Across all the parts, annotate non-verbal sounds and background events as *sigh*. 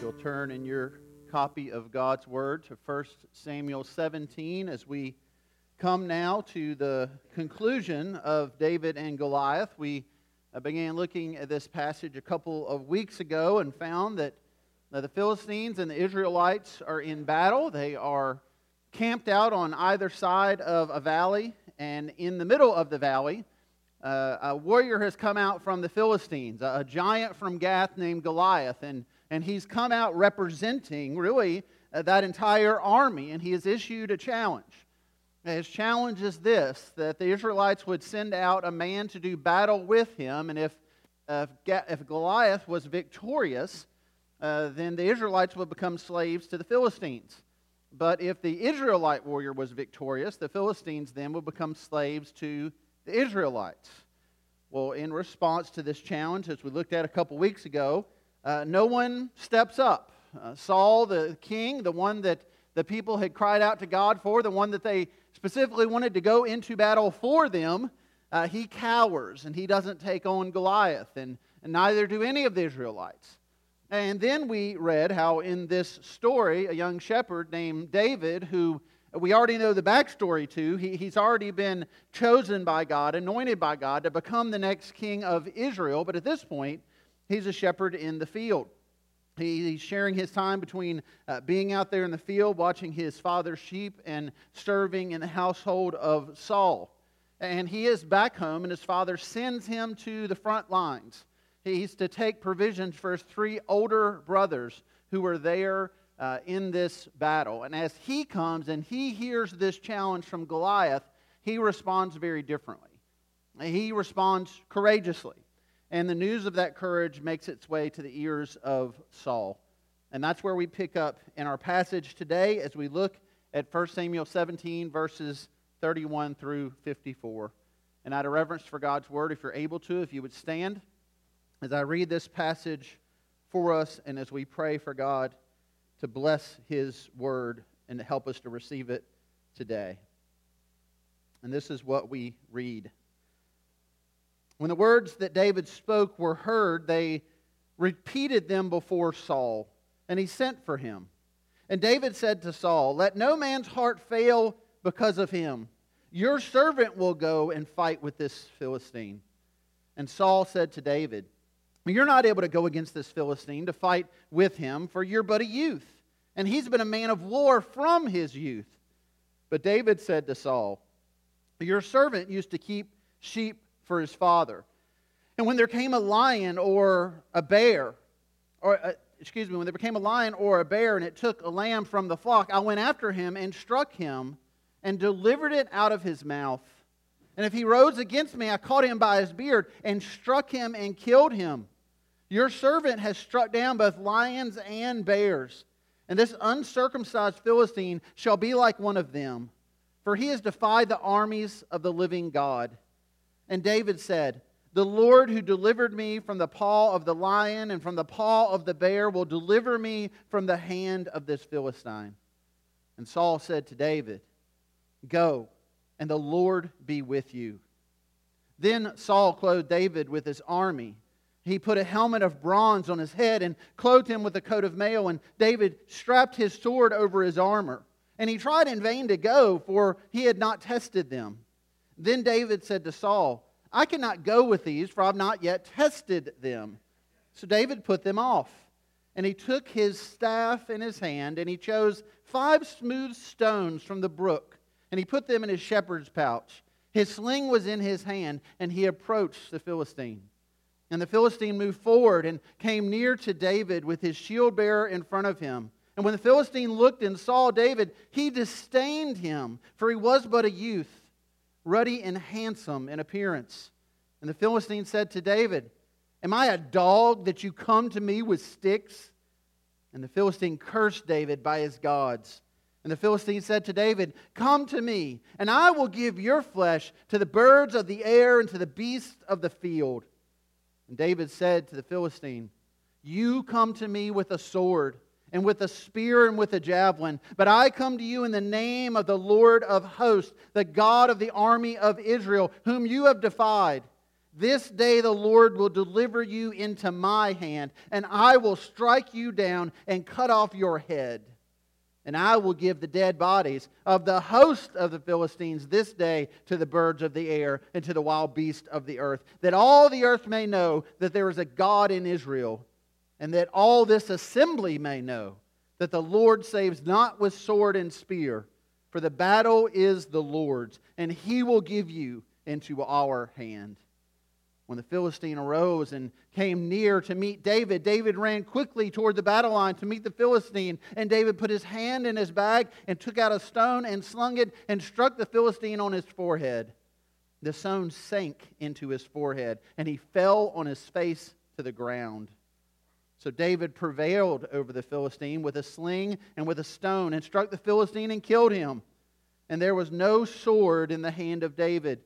you'll turn in your copy of God's Word to 1 Samuel 17 as we come now to the conclusion of David and Goliath. We uh, began looking at this passage a couple of weeks ago and found that uh, the Philistines and the Israelites are in battle. They are camped out on either side of a valley, and in the middle of the valley, uh, a warrior has come out from the Philistines, a, a giant from Gath named Goliath. And and he's come out representing really uh, that entire army, and he has issued a challenge. His challenge is this that the Israelites would send out a man to do battle with him, and if, uh, if Goliath was victorious, uh, then the Israelites would become slaves to the Philistines. But if the Israelite warrior was victorious, the Philistines then would become slaves to the Israelites. Well, in response to this challenge, as we looked at a couple weeks ago, uh, no one steps up. Uh, Saul, the king, the one that the people had cried out to God for, the one that they specifically wanted to go into battle for them, uh, he cowers and he doesn't take on Goliath, and, and neither do any of the Israelites. And then we read how in this story, a young shepherd named David, who we already know the backstory to, he, he's already been chosen by God, anointed by God to become the next king of Israel. But at this point, He's a shepherd in the field. He's sharing his time between uh, being out there in the field, watching his father's sheep, and serving in the household of Saul. And he is back home, and his father sends him to the front lines. He's to take provisions for his three older brothers who were there uh, in this battle. And as he comes and he hears this challenge from Goliath, he responds very differently. He responds courageously. And the news of that courage makes its way to the ears of Saul. And that's where we pick up in our passage today as we look at 1 Samuel 17, verses 31 through 54. And out of reverence for God's word, if you're able to, if you would stand as I read this passage for us and as we pray for God to bless his word and to help us to receive it today. And this is what we read. When the words that David spoke were heard, they repeated them before Saul, and he sent for him. And David said to Saul, Let no man's heart fail because of him. Your servant will go and fight with this Philistine. And Saul said to David, You're not able to go against this Philistine to fight with him, for you're but a youth, and he's been a man of war from his youth. But David said to Saul, Your servant used to keep sheep for his father. And when there came a lion or a bear, or a, uh, excuse me, when there became a lion or a bear and it took a lamb from the flock, I went after him and struck him and delivered it out of his mouth. And if he rose against me, I caught him by his beard and struck him and killed him. Your servant has struck down both lions and bears, and this uncircumcised Philistine shall be like one of them, for he has defied the armies of the living God. And David said, The Lord who delivered me from the paw of the lion and from the paw of the bear will deliver me from the hand of this Philistine. And Saul said to David, Go, and the Lord be with you. Then Saul clothed David with his army. He put a helmet of bronze on his head and clothed him with a coat of mail, and David strapped his sword over his armor. And he tried in vain to go, for he had not tested them. Then David said to Saul, I cannot go with these, for I have not yet tested them. So David put them off. And he took his staff in his hand, and he chose five smooth stones from the brook, and he put them in his shepherd's pouch. His sling was in his hand, and he approached the Philistine. And the Philistine moved forward and came near to David with his shield bearer in front of him. And when the Philistine looked and saw David, he disdained him, for he was but a youth ruddy and handsome in appearance. And the Philistine said to David, Am I a dog that you come to me with sticks? And the Philistine cursed David by his gods. And the Philistine said to David, Come to me, and I will give your flesh to the birds of the air and to the beasts of the field. And David said to the Philistine, You come to me with a sword and with a spear and with a javelin. But I come to you in the name of the Lord of hosts, the God of the army of Israel, whom you have defied. This day the Lord will deliver you into my hand, and I will strike you down and cut off your head. And I will give the dead bodies of the host of the Philistines this day to the birds of the air and to the wild beasts of the earth, that all the earth may know that there is a God in Israel, and that all this assembly may know that the Lord saves not with sword and spear, for the battle is the Lord's, and he will give you into our hand. When the Philistine arose and came near to meet David, David ran quickly toward the battle line to meet the Philistine. And David put his hand in his bag and took out a stone and slung it and struck the Philistine on his forehead. The stone sank into his forehead, and he fell on his face to the ground. So David prevailed over the Philistine with a sling and with a stone, and struck the Philistine and killed him. And there was no sword in the hand of David.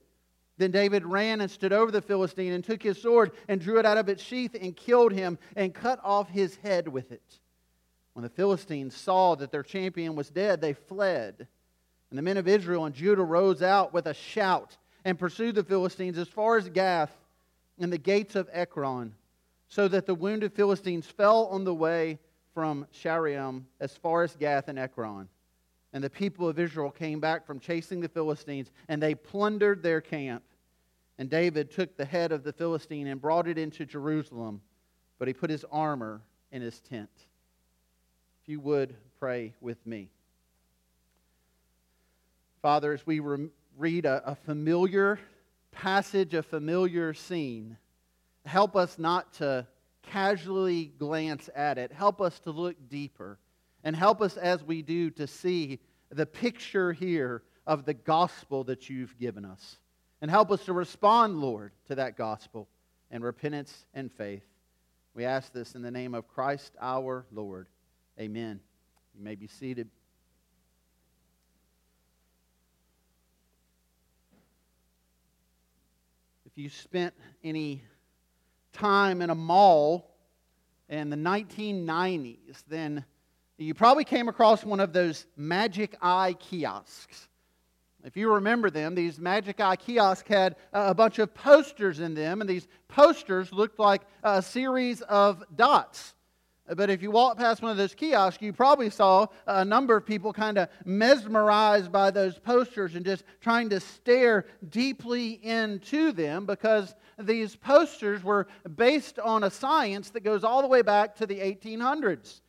Then David ran and stood over the Philistine and took his sword and drew it out of its sheath and killed him and cut off his head with it. When the Philistines saw that their champion was dead, they fled. And the men of Israel and Judah rose out with a shout and pursued the Philistines as far as Gath and the gates of Ekron, so that the wounded Philistines fell on the way from Shaaraim as far as Gath and Ekron. And the people of Israel came back from chasing the Philistines, and they plundered their camp. And David took the head of the Philistine and brought it into Jerusalem, but he put his armor in his tent. If you would pray with me. Father, as we re- read a, a familiar passage, a familiar scene, help us not to casually glance at it. Help us to look deeper. And help us as we do to see the picture here of the gospel that you've given us. And help us to respond, Lord, to that gospel in repentance and faith. We ask this in the name of Christ our Lord. Amen. You may be seated. If you spent any time in a mall in the 1990s, then you probably came across one of those Magic Eye kiosks. If you remember them, these Magic Eye kiosks had a bunch of posters in them, and these posters looked like a series of dots. But if you walk past one of those kiosks, you probably saw a number of people kind of mesmerized by those posters and just trying to stare deeply into them because these posters were based on a science that goes all the way back to the 1800s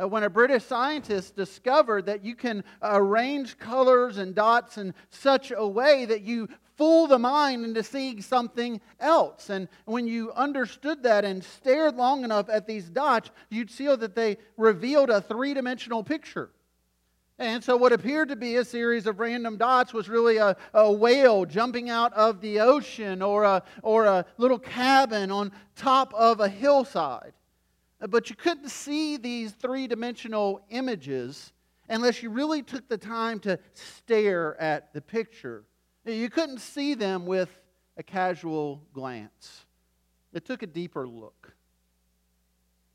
uh, when a British scientist discovered that you can arrange colors and dots in such a way that you fool the mind into seeing something else. And when you understood that and stared long enough at these dots, you'd see that they revealed a three dimensional picture. And so, what appeared to be a series of random dots was really a, a whale jumping out of the ocean or a, or a little cabin on top of a hillside. But you couldn't see these three dimensional images unless you really took the time to stare at the picture. You couldn't see them with a casual glance, it took a deeper look.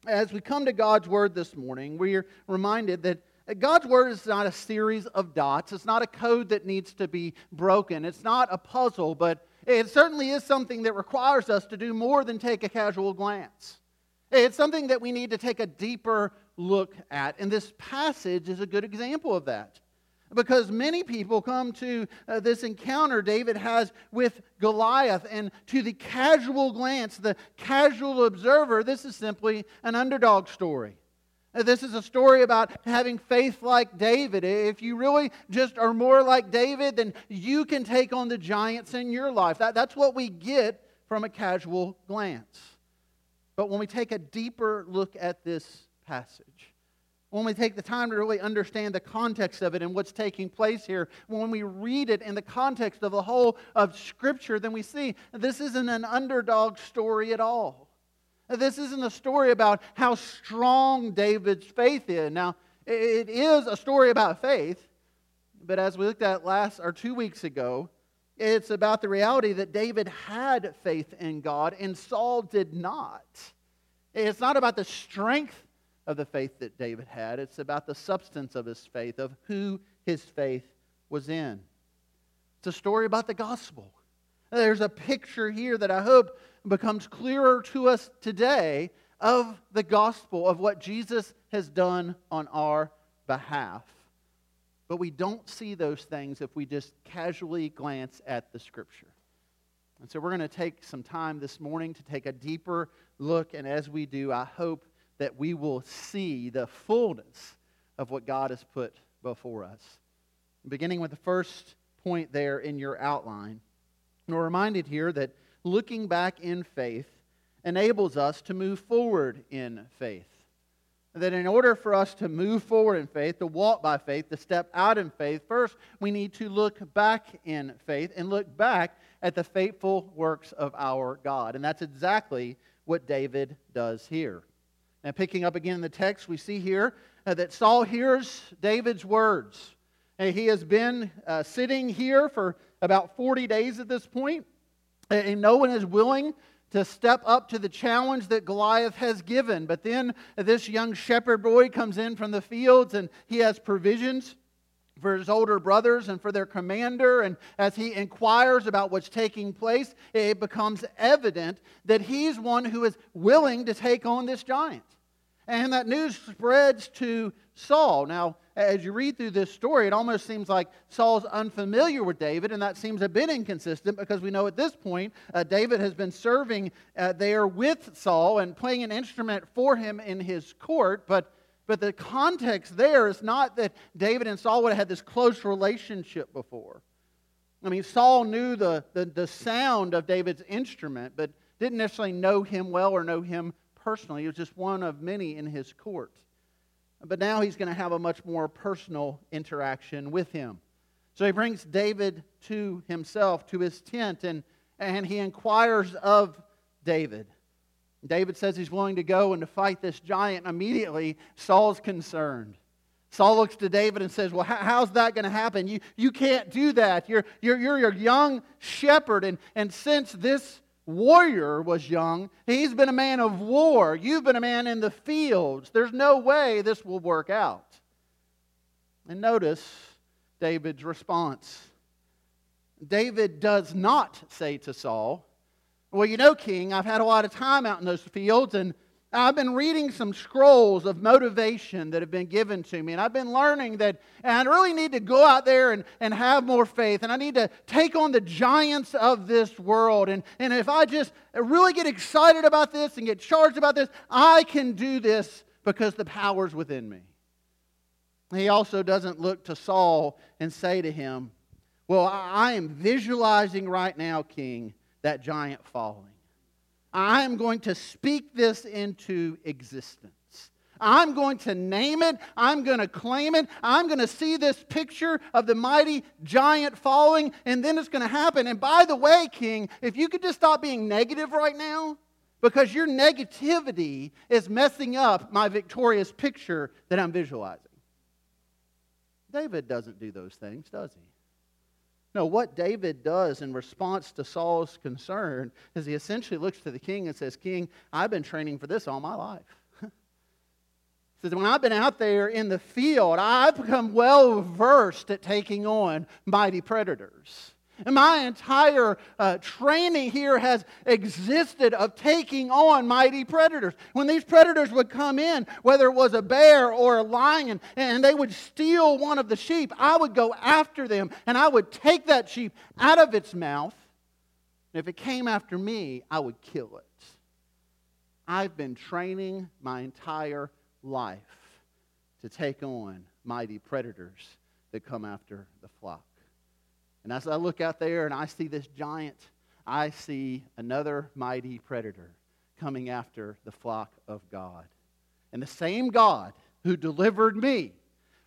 As we come to God's Word this morning, we're reminded that God's Word is not a series of dots. It's not a code that needs to be broken. It's not a puzzle, but it certainly is something that requires us to do more than take a casual glance. It's something that we need to take a deeper look at. And this passage is a good example of that. Because many people come to uh, this encounter David has with Goliath, and to the casual glance, the casual observer, this is simply an underdog story. Uh, this is a story about having faith like David. If you really just are more like David, then you can take on the giants in your life. That, that's what we get from a casual glance. But when we take a deeper look at this passage, when we take the time to really understand the context of it and what's taking place here, when we read it in the context of the whole of Scripture, then we see this isn't an underdog story at all. This isn't a story about how strong David's faith is. Now, it is a story about faith, but as we looked at last or two weeks ago, it's about the reality that David had faith in God and Saul did not. It's not about the strength of the faith that David had, it's about the substance of his faith, of who his faith was in. It's a story about the gospel. There's a picture here that I hope becomes clearer to us today of the gospel, of what Jesus has done on our behalf. But we don't see those things if we just casually glance at the scripture. And so we're going to take some time this morning to take a deeper look. And as we do, I hope that we will see the fullness of what God has put before us. Beginning with the first point there in your outline, we're reminded here that looking back in faith enables us to move forward in faith. That in order for us to move forward in faith, to walk by faith, to step out in faith, first we need to look back in faith and look back at the faithful works of our God. And that's exactly what David does here. And picking up again in the text, we see here uh, that Saul hears David's words. And he has been uh, sitting here for about 40 days at this point, and no one is willing to step up to the challenge that Goliath has given. But then this young shepherd boy comes in from the fields and he has provisions for his older brothers and for their commander. And as he inquires about what's taking place, it becomes evident that he's one who is willing to take on this giant. And that news spreads to Saul. Now, as you read through this story, it almost seems like Saul's unfamiliar with David, and that seems a bit inconsistent because we know at this point uh, David has been serving uh, there with Saul and playing an instrument for him in his court. But, but the context there is not that David and Saul would have had this close relationship before. I mean, Saul knew the, the, the sound of David's instrument, but didn't necessarily know him well or know him personally. He was just one of many in his court. But now he's going to have a much more personal interaction with him. So he brings David to himself, to his tent, and, and he inquires of David. David says he's willing to go and to fight this giant. Immediately, Saul's concerned. Saul looks to David and says, Well, how's that going to happen? You, you can't do that. You're, you're, you're a young shepherd. And, and since this warrior was young. He's been a man of war. You've been a man in the fields. There's no way this will work out. And notice David's response. David does not say to Saul, Well, you know, King, I've had a lot of time out in those fields, and I've been reading some scrolls of motivation that have been given to me, and I've been learning that I really need to go out there and, and have more faith, and I need to take on the giants of this world. And, and if I just really get excited about this and get charged about this, I can do this because the power's within me. He also doesn't look to Saul and say to him, Well, I am visualizing right now, King, that giant falling. I am going to speak this into existence. I'm going to name it. I'm going to claim it. I'm going to see this picture of the mighty giant falling, and then it's going to happen. And by the way, King, if you could just stop being negative right now, because your negativity is messing up my victorious picture that I'm visualizing. David doesn't do those things, does he? No, what David does in response to Saul's concern is he essentially looks to the king and says, King, I've been training for this all my life. *laughs* He says, when I've been out there in the field, I've become well versed at taking on mighty predators. And my entire uh, training here has existed of taking on mighty predators. When these predators would come in, whether it was a bear or a lion, and they would steal one of the sheep, I would go after them and I would take that sheep out of its mouth. And if it came after me, I would kill it. I've been training my entire life to take on mighty predators that come after the flock. And as I look out there and I see this giant, I see another mighty predator coming after the flock of God. And the same God who delivered me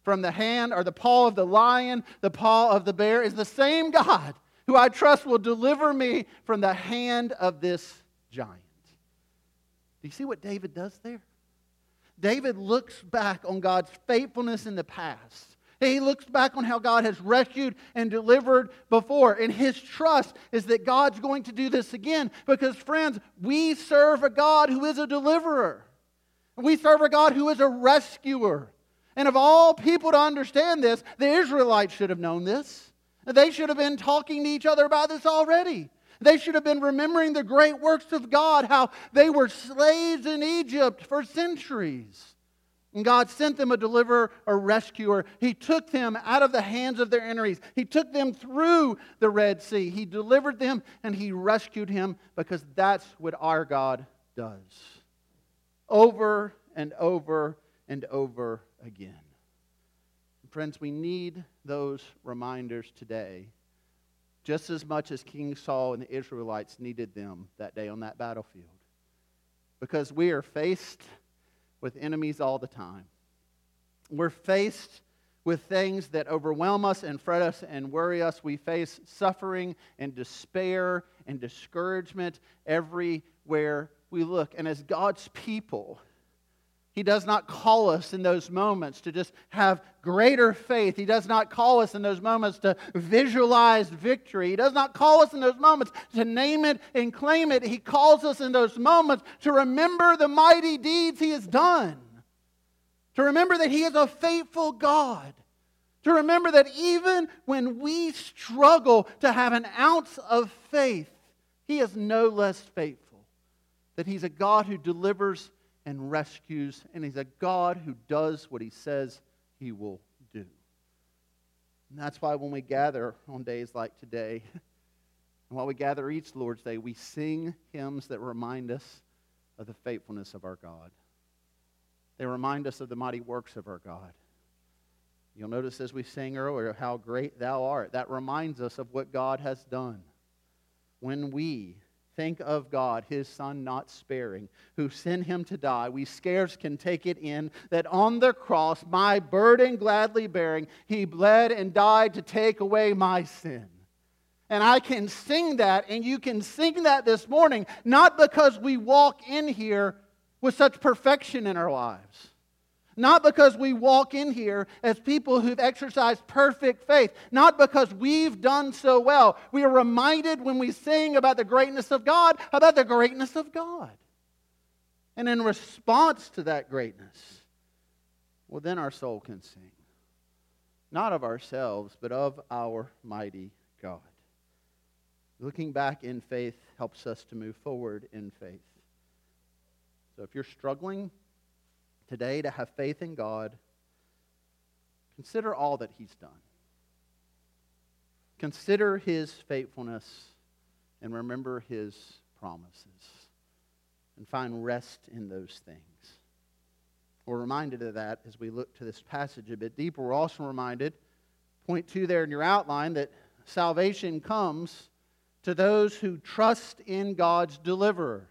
from the hand or the paw of the lion, the paw of the bear, is the same God who I trust will deliver me from the hand of this giant. Do you see what David does there? David looks back on God's faithfulness in the past he looks back on how God has rescued and delivered before. And his trust is that God's going to do this again. Because, friends, we serve a God who is a deliverer. We serve a God who is a rescuer. And of all people to understand this, the Israelites should have known this. They should have been talking to each other about this already. They should have been remembering the great works of God, how they were slaves in Egypt for centuries. And God sent them a deliverer, a rescuer. He took them out of the hands of their enemies. He took them through the Red Sea. He delivered them and He rescued him because that's what our God does. Over and over and over again. Friends, we need those reminders today just as much as King Saul and the Israelites needed them that day on that battlefield. Because we are faced with enemies all the time. We're faced with things that overwhelm us and fret us and worry us. We face suffering and despair and discouragement everywhere we look. And as God's people, he does not call us in those moments to just have greater faith. He does not call us in those moments to visualize victory. He does not call us in those moments to name it and claim it. He calls us in those moments to remember the mighty deeds He has done, to remember that He is a faithful God, to remember that even when we struggle to have an ounce of faith, He is no less faithful, that He's a God who delivers and rescues, and He's a God who does what He says He will do. And that's why when we gather on days like today, *laughs* and while we gather each Lord's Day, we sing hymns that remind us of the faithfulness of our God. They remind us of the mighty works of our God. You'll notice as we sang earlier how great thou art. That reminds us of what God has done. When we think of God, his Son not sparing, who sent him to die, we scarce can take it in that on the cross, my burden gladly bearing, he bled and died to take away my sin. And I can sing that, and you can sing that this morning, not because we walk in here with such perfection in our lives not because we walk in here as people who've exercised perfect faith. Not because we've done so well. We are reminded when we sing about the greatness of God, about the greatness of God. And in response to that greatness, well, then our soul can sing. Not of ourselves, but of our mighty God. Looking back in faith helps us to move forward in faith. So if you're struggling, today to have faith in God, consider all that He's done. Consider His faithfulness and remember His promises and find rest in those things. We're reminded of that as we look to this passage a bit deeper. We're also reminded, point two there in your outline, that salvation comes to those who trust in God's deliverer.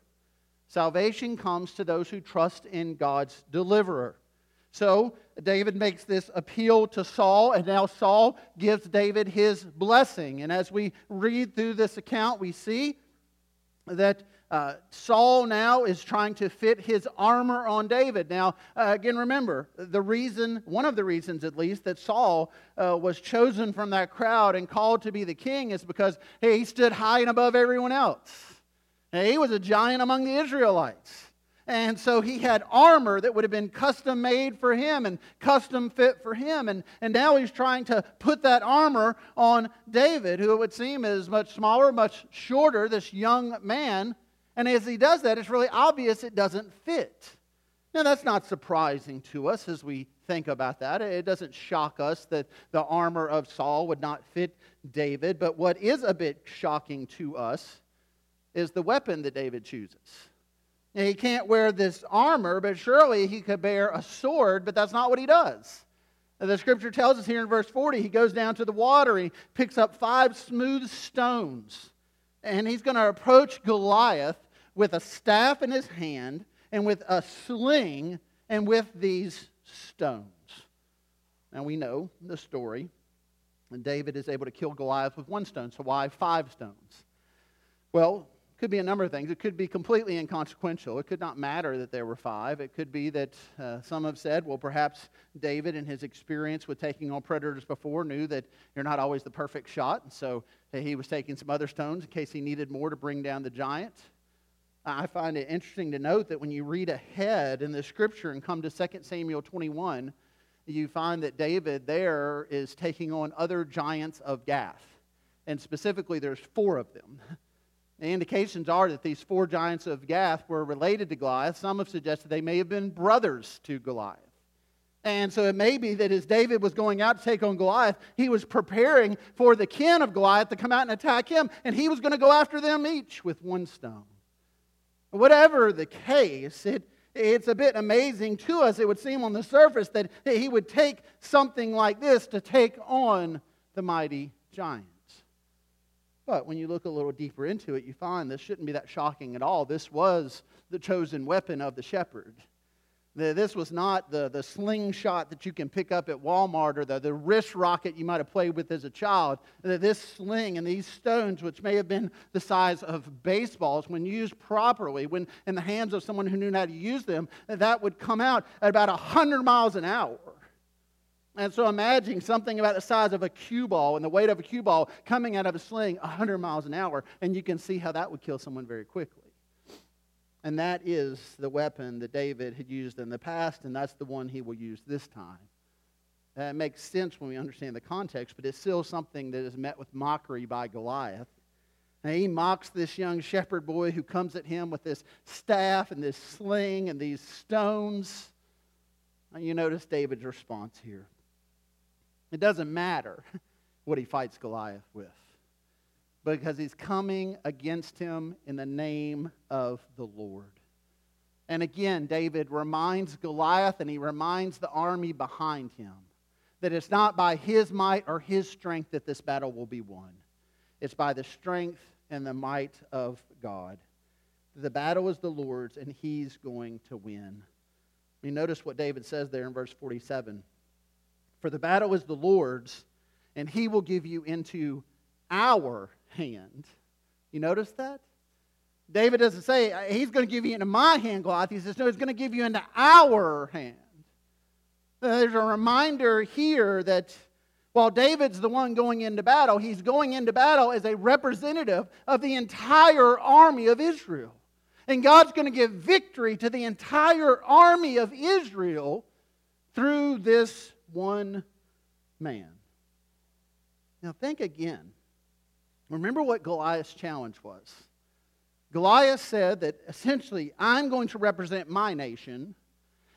Salvation comes to those who trust in God's deliverer. So David makes this appeal to Saul, and now Saul gives David his blessing. And as we read through this account, we see that uh, Saul now is trying to fit his armor on David. Now, uh, again, remember, the reason, one of the reasons at least, that Saul uh, was chosen from that crowd and called to be the king is because hey, he stood high and above everyone else. He was a giant among the Israelites. And so he had armor that would have been custom made for him and custom fit for him. And, and now he's trying to put that armor on David, who it would seem is much smaller, much shorter, this young man. And as he does that, it's really obvious it doesn't fit. Now, that's not surprising to us as we think about that. It doesn't shock us that the armor of Saul would not fit David. But what is a bit shocking to us is the weapon that David chooses. Now, he can't wear this armor, but surely he could bear a sword, but that's not what he does. The scripture tells us here in verse 40 he goes down to the water, he picks up five smooth stones, and he's going to approach Goliath with a staff in his hand and with a sling and with these stones. Now we know the story. And David is able to kill Goliath with one stone. So why five stones? Well, could be a number of things. It could be completely inconsequential. It could not matter that there were five. It could be that uh, some have said, well, perhaps David, in his experience with taking on predators before, knew that you're not always the perfect shot. And so he was taking some other stones in case he needed more to bring down the giant. I find it interesting to note that when you read ahead in the scripture and come to 2 Samuel 21, you find that David there is taking on other giants of Gath. And specifically, there's four of them. The indications are that these four giants of Gath were related to Goliath. Some have suggested they may have been brothers to Goliath. And so it may be that as David was going out to take on Goliath, he was preparing for the kin of Goliath to come out and attack him, and he was going to go after them each with one stone. Whatever the case, it, it's a bit amazing to us, it would seem on the surface, that he would take something like this to take on the mighty giant. But when you look a little deeper into it, you find this shouldn't be that shocking at all. This was the chosen weapon of the shepherd. This was not the, the slingshot that you can pick up at Walmart or the, the wrist rocket you might have played with as a child. This sling and these stones, which may have been the size of baseballs, when used properly, when in the hands of someone who knew how to use them, that would come out at about 100 miles an hour. And so imagine something about the size of a cue ball and the weight of a cue ball coming out of a sling 100 miles an hour, and you can see how that would kill someone very quickly. And that is the weapon that David had used in the past, and that's the one he will use this time. That makes sense when we understand the context, but it's still something that is met with mockery by Goliath. And he mocks this young shepherd boy who comes at him with this staff and this sling and these stones. And you notice David's response here. It doesn't matter *laughs* what he fights Goliath with because he's coming against him in the name of the Lord. And again, David reminds Goliath and he reminds the army behind him that it's not by his might or his strength that this battle will be won. It's by the strength and the might of God. The battle is the Lord's and he's going to win. I mean, notice what David says there in verse 47. For the battle is the Lord's, and he will give you into our hand. You notice that? David doesn't say, he's going to give you into my hand, Goliath. He says, no, he's going to give you into our hand. There's a reminder here that while David's the one going into battle, he's going into battle as a representative of the entire army of Israel. And God's going to give victory to the entire army of Israel through this one man. Now, think again. Remember what Goliath's challenge was. Goliath said that essentially, I'm going to represent my nation,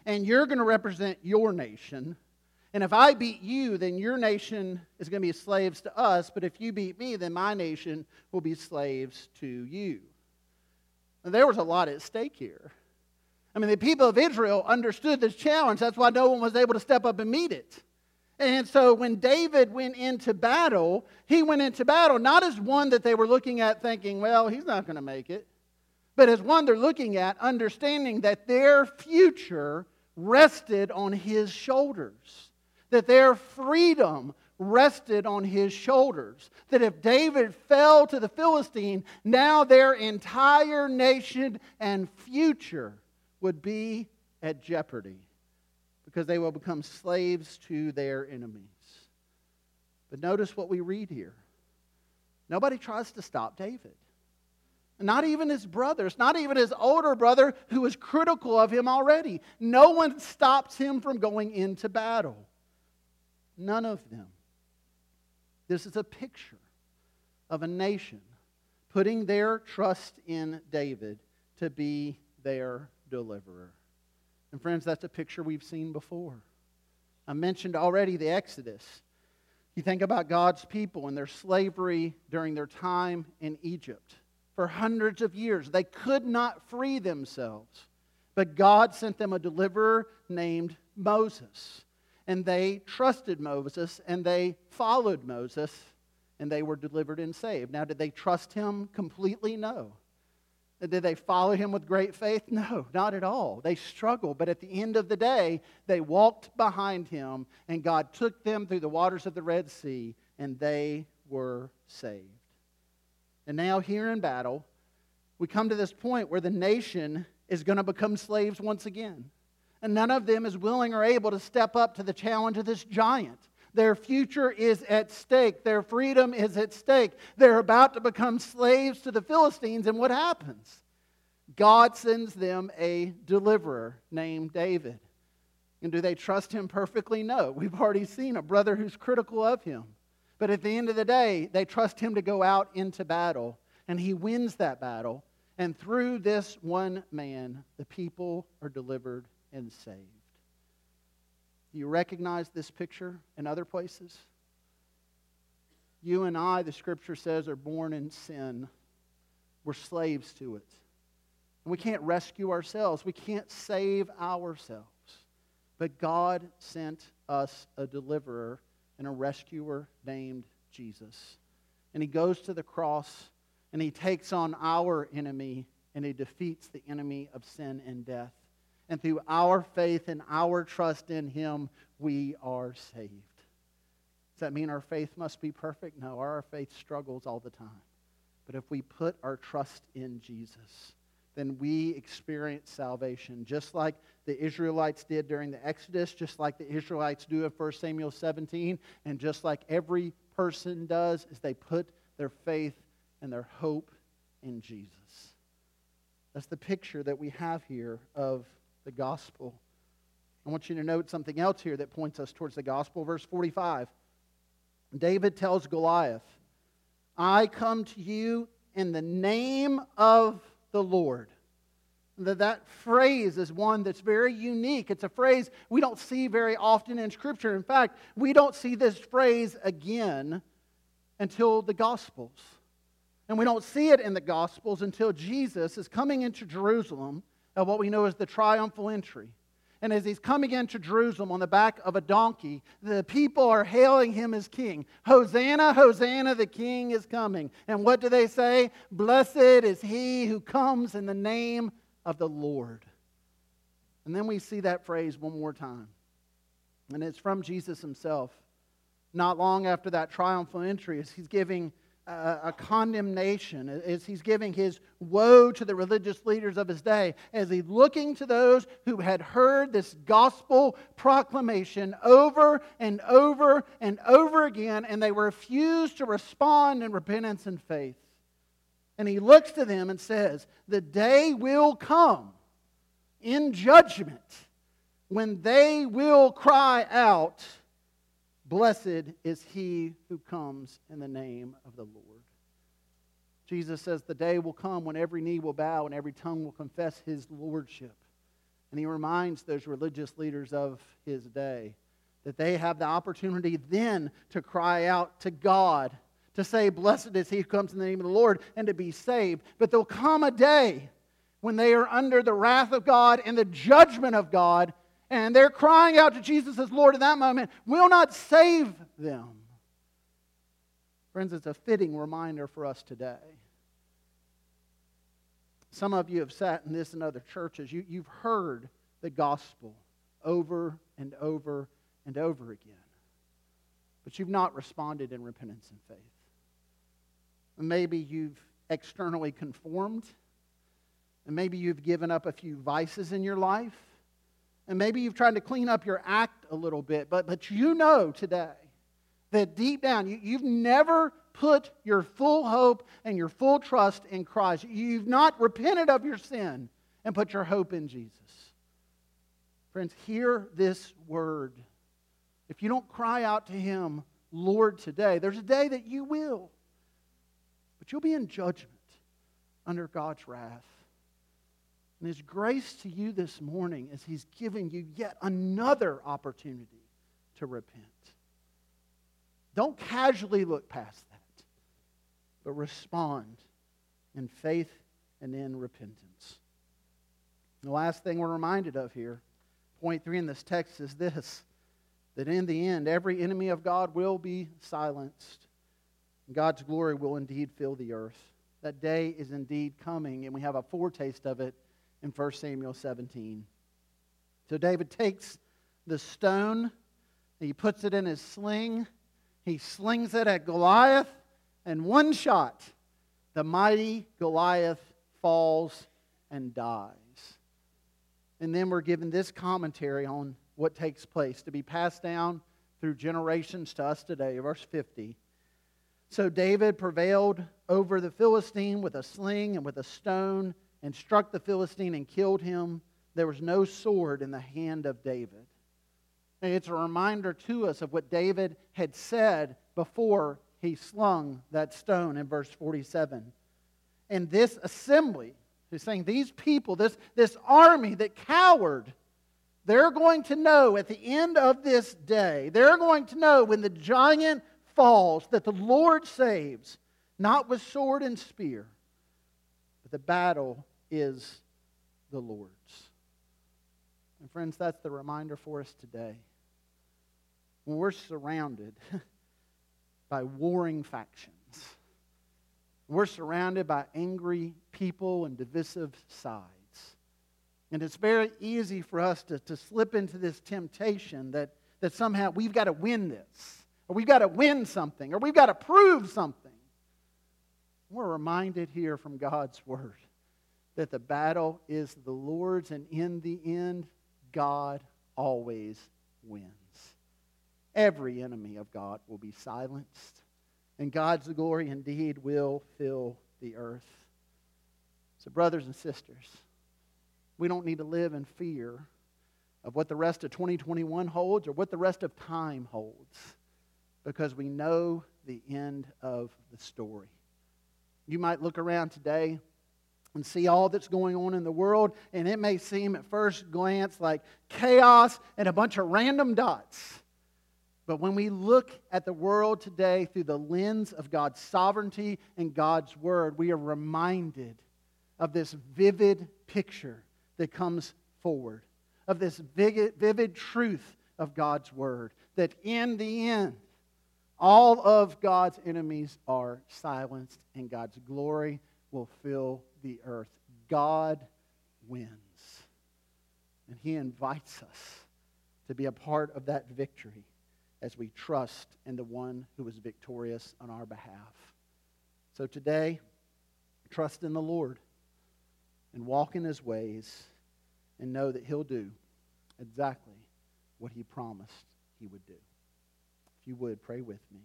and you're going to represent your nation. And if I beat you, then your nation is going to be slaves to us. But if you beat me, then my nation will be slaves to you. And there was a lot at stake here. I mean, the people of Israel understood this challenge. That's why no one was able to step up and meet it. And so when David went into battle, he went into battle not as one that they were looking at thinking, well, he's not going to make it, but as one they're looking at understanding that their future rested on his shoulders, that their freedom rested on his shoulders. That if David fell to the Philistine, now their entire nation and future would be at jeopardy because they will become slaves to their enemies. But notice what we read here. Nobody tries to stop David. Not even his brothers, not even his older brother who was critical of him already. No one stops him from going into battle. None of them. This is a picture of a nation putting their trust in David to be their deliverer. And friends, that's a picture we've seen before. I mentioned already the Exodus. You think about God's people and their slavery during their time in Egypt. For hundreds of years, they could not free themselves. But God sent them a deliverer named Moses. And they trusted Moses and they followed Moses and they were delivered and saved. Now, did they trust him completely? No. Did they follow him with great faith? No, not at all. They struggled, but at the end of the day, they walked behind him, and God took them through the waters of the Red Sea, and they were saved. And now, here in battle, we come to this point where the nation is going to become slaves once again. And none of them is willing or able to step up to the challenge of this giant. Their future is at stake. Their freedom is at stake. They're about to become slaves to the Philistines. And what happens? God sends them a deliverer named David. And do they trust him perfectly? No. We've already seen a brother who's critical of him. But at the end of the day, they trust him to go out into battle. And he wins that battle. And through this one man, the people are delivered and saved. Do you recognize this picture in other places? You and I, the scripture says, are born in sin. We're slaves to it. And we can't rescue ourselves, we can't save ourselves. But God sent us a deliverer and a rescuer named Jesus. And he goes to the cross and he takes on our enemy and he defeats the enemy of sin and death. And through our faith and our trust in him, we are saved. Does that mean our faith must be perfect? No, our faith struggles all the time. But if we put our trust in Jesus, then we experience salvation, just like the Israelites did during the Exodus, just like the Israelites do in 1 Samuel 17, and just like every person does, is they put their faith and their hope in Jesus. That's the picture that we have here of the gospel. I want you to note something else here that points us towards the gospel. Verse 45. David tells Goliath, I come to you in the name of the Lord. That, that phrase is one that's very unique. It's a phrase we don't see very often in Scripture. In fact, we don't see this phrase again until the Gospels. And we don't see it in the Gospels until Jesus is coming into Jerusalem at what we know as the triumphal entry. And as he's coming into Jerusalem on the back of a donkey, the people are hailing him as king. Hosanna, Hosanna, the king is coming. And what do they say? Blessed is he who comes in the name of the Lord. And then we see that phrase one more time. And it's from Jesus himself. Not long after that triumphal entry, as he's giving a, condemnation, as he's giving his woe to the religious leaders of his day, as he's looking to those who had heard this gospel proclamation over and over and over again, and they refused to respond in repentance and faith. And he looks to them and says, The day will come in judgment when they will cry out Blessed is he who comes in the name of the Lord. Jesus says the day will come when every knee will bow and every tongue will confess his lordship. And he reminds those religious leaders of his day that they have the opportunity then to cry out to God, to say, Blessed is he who comes in the name of the Lord, and to be saved. But there'll come a day when they are under the wrath of God and the judgment of God, and they're crying out to Jesus as Lord in that moment, will not save them. Friends, it's a fitting reminder for us today. Some of you have sat in this and other churches. You, you've heard the gospel over and over and over again, but you've not responded in repentance and faith. Maybe you've externally conformed, and maybe you've given up a few vices in your life and maybe you've tried to clean up your act a little bit, but, but you know today that deep down you, you've never put your full hope and your full trust in Christ. You've not repented of your sin and put your hope in Jesus. Friends, hear this word. If you don't cry out to Him, Lord, today, there's a day that you will, but you'll be in judgment under God's wrath. And His grace to you this morning is He's giving you yet another opportunity to repent. Don't casually look past that, but respond in faith and in repentance. The last thing we're reminded of here, point three in this text, is this that in the end, every enemy of God will be silenced. God's glory will indeed fill the earth. That day is indeed coming, and we have a foretaste of it in 1 Samuel 17. So David takes the stone, he puts it in his sling, he slings it at Goliath, and one shot, the mighty Goliath falls and dies. And then we're given this commentary on what takes place to be passed down through generations to us today. Verse 50. So David prevailed over the Philistine with a sling and with a stone and struck the Philistine and killed him. There was no sword in the hand of David. And it's a reminder to us of what David had said before he slung that stone in verse 47. And this assembly, who's saying these people, this, this army that cowered, they're going to know at the end of this day, they're going to know when the giant falls that the Lord saves, not with sword and spear, but the battle is the Lord's. And friends, that's the reminder for us today. When we're surrounded *laughs* by warring factions, we're surrounded by angry people and divisive sides. And it's very easy for us to, to slip into this temptation that, that somehow we've got to win this, or we've got to win something, or we've got to prove something. We're reminded here from God's Word that the battle is the Lord's, and in the end, God always wins. Every enemy of God will be silenced and God's glory indeed will fill the earth. So, brothers and sisters, we don't need to live in fear of what the rest of 2021 holds or what the rest of time holds because we know the end of the story. You might look around today and see all that's going on in the world, and it may seem at first glance like chaos and a bunch of random dots. But when we look at the world today through the lens of God's sovereignty and God's word, we are reminded of this vivid picture that comes forward, of this vivid, vivid truth of God's word, that in the end, all of God's enemies are silenced and God's glory will fill the earth. God wins. And he invites us to be a part of that victory as we trust in the one who is victorious on our behalf. So today, trust in the Lord and walk in his ways and know that he'll do exactly what he promised he would do. You would, pray with me.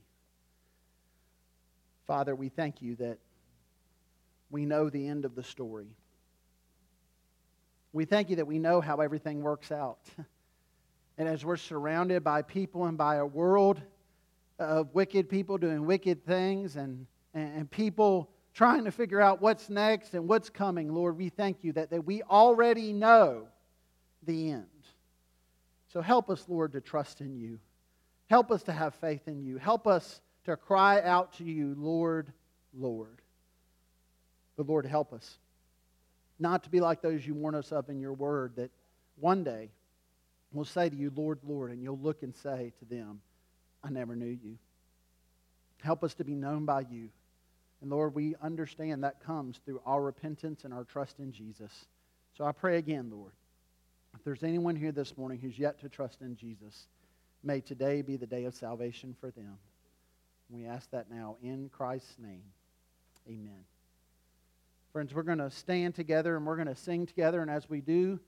Father, we thank you that we know the end of the story. We thank you that we know how everything works out. *laughs* And as we're surrounded by people and by a world of wicked people doing wicked things and, and people trying to figure out what's next and what's coming, Lord, we thank you that, that we already know the end. So help us, Lord, to trust in you. Help us to have faith in you. Help us to cry out to you, Lord, Lord. But Lord, help us not to be like those you warn us of in your word that one day we'll say to you, Lord, Lord, and you'll look and say to them, I never knew you. Help us to be known by you. And Lord, we understand that comes through our repentance and our trust in Jesus. So I pray again, Lord, if there's anyone here this morning who's yet to trust in Jesus, may today be the day of salvation for them. We ask that now in Christ's name. Amen. Friends, we're going to stand together and we're going to sing together. And as we do,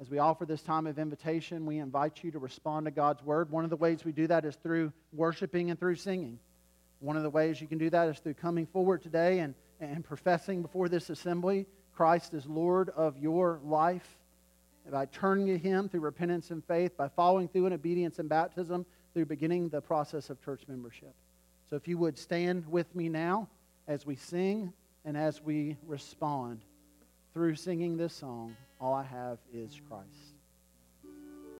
as we offer this time of invitation, we invite you to respond to God's word. One of the ways we do that is through worshiping and through singing. One of the ways you can do that is through coming forward today and, and professing before this assembly Christ is Lord of your life. By turning to Him through repentance and faith, by following through in obedience and baptism, through beginning the process of church membership. So if you would stand with me now as we sing and as we respond through singing this song. All I have is Christ.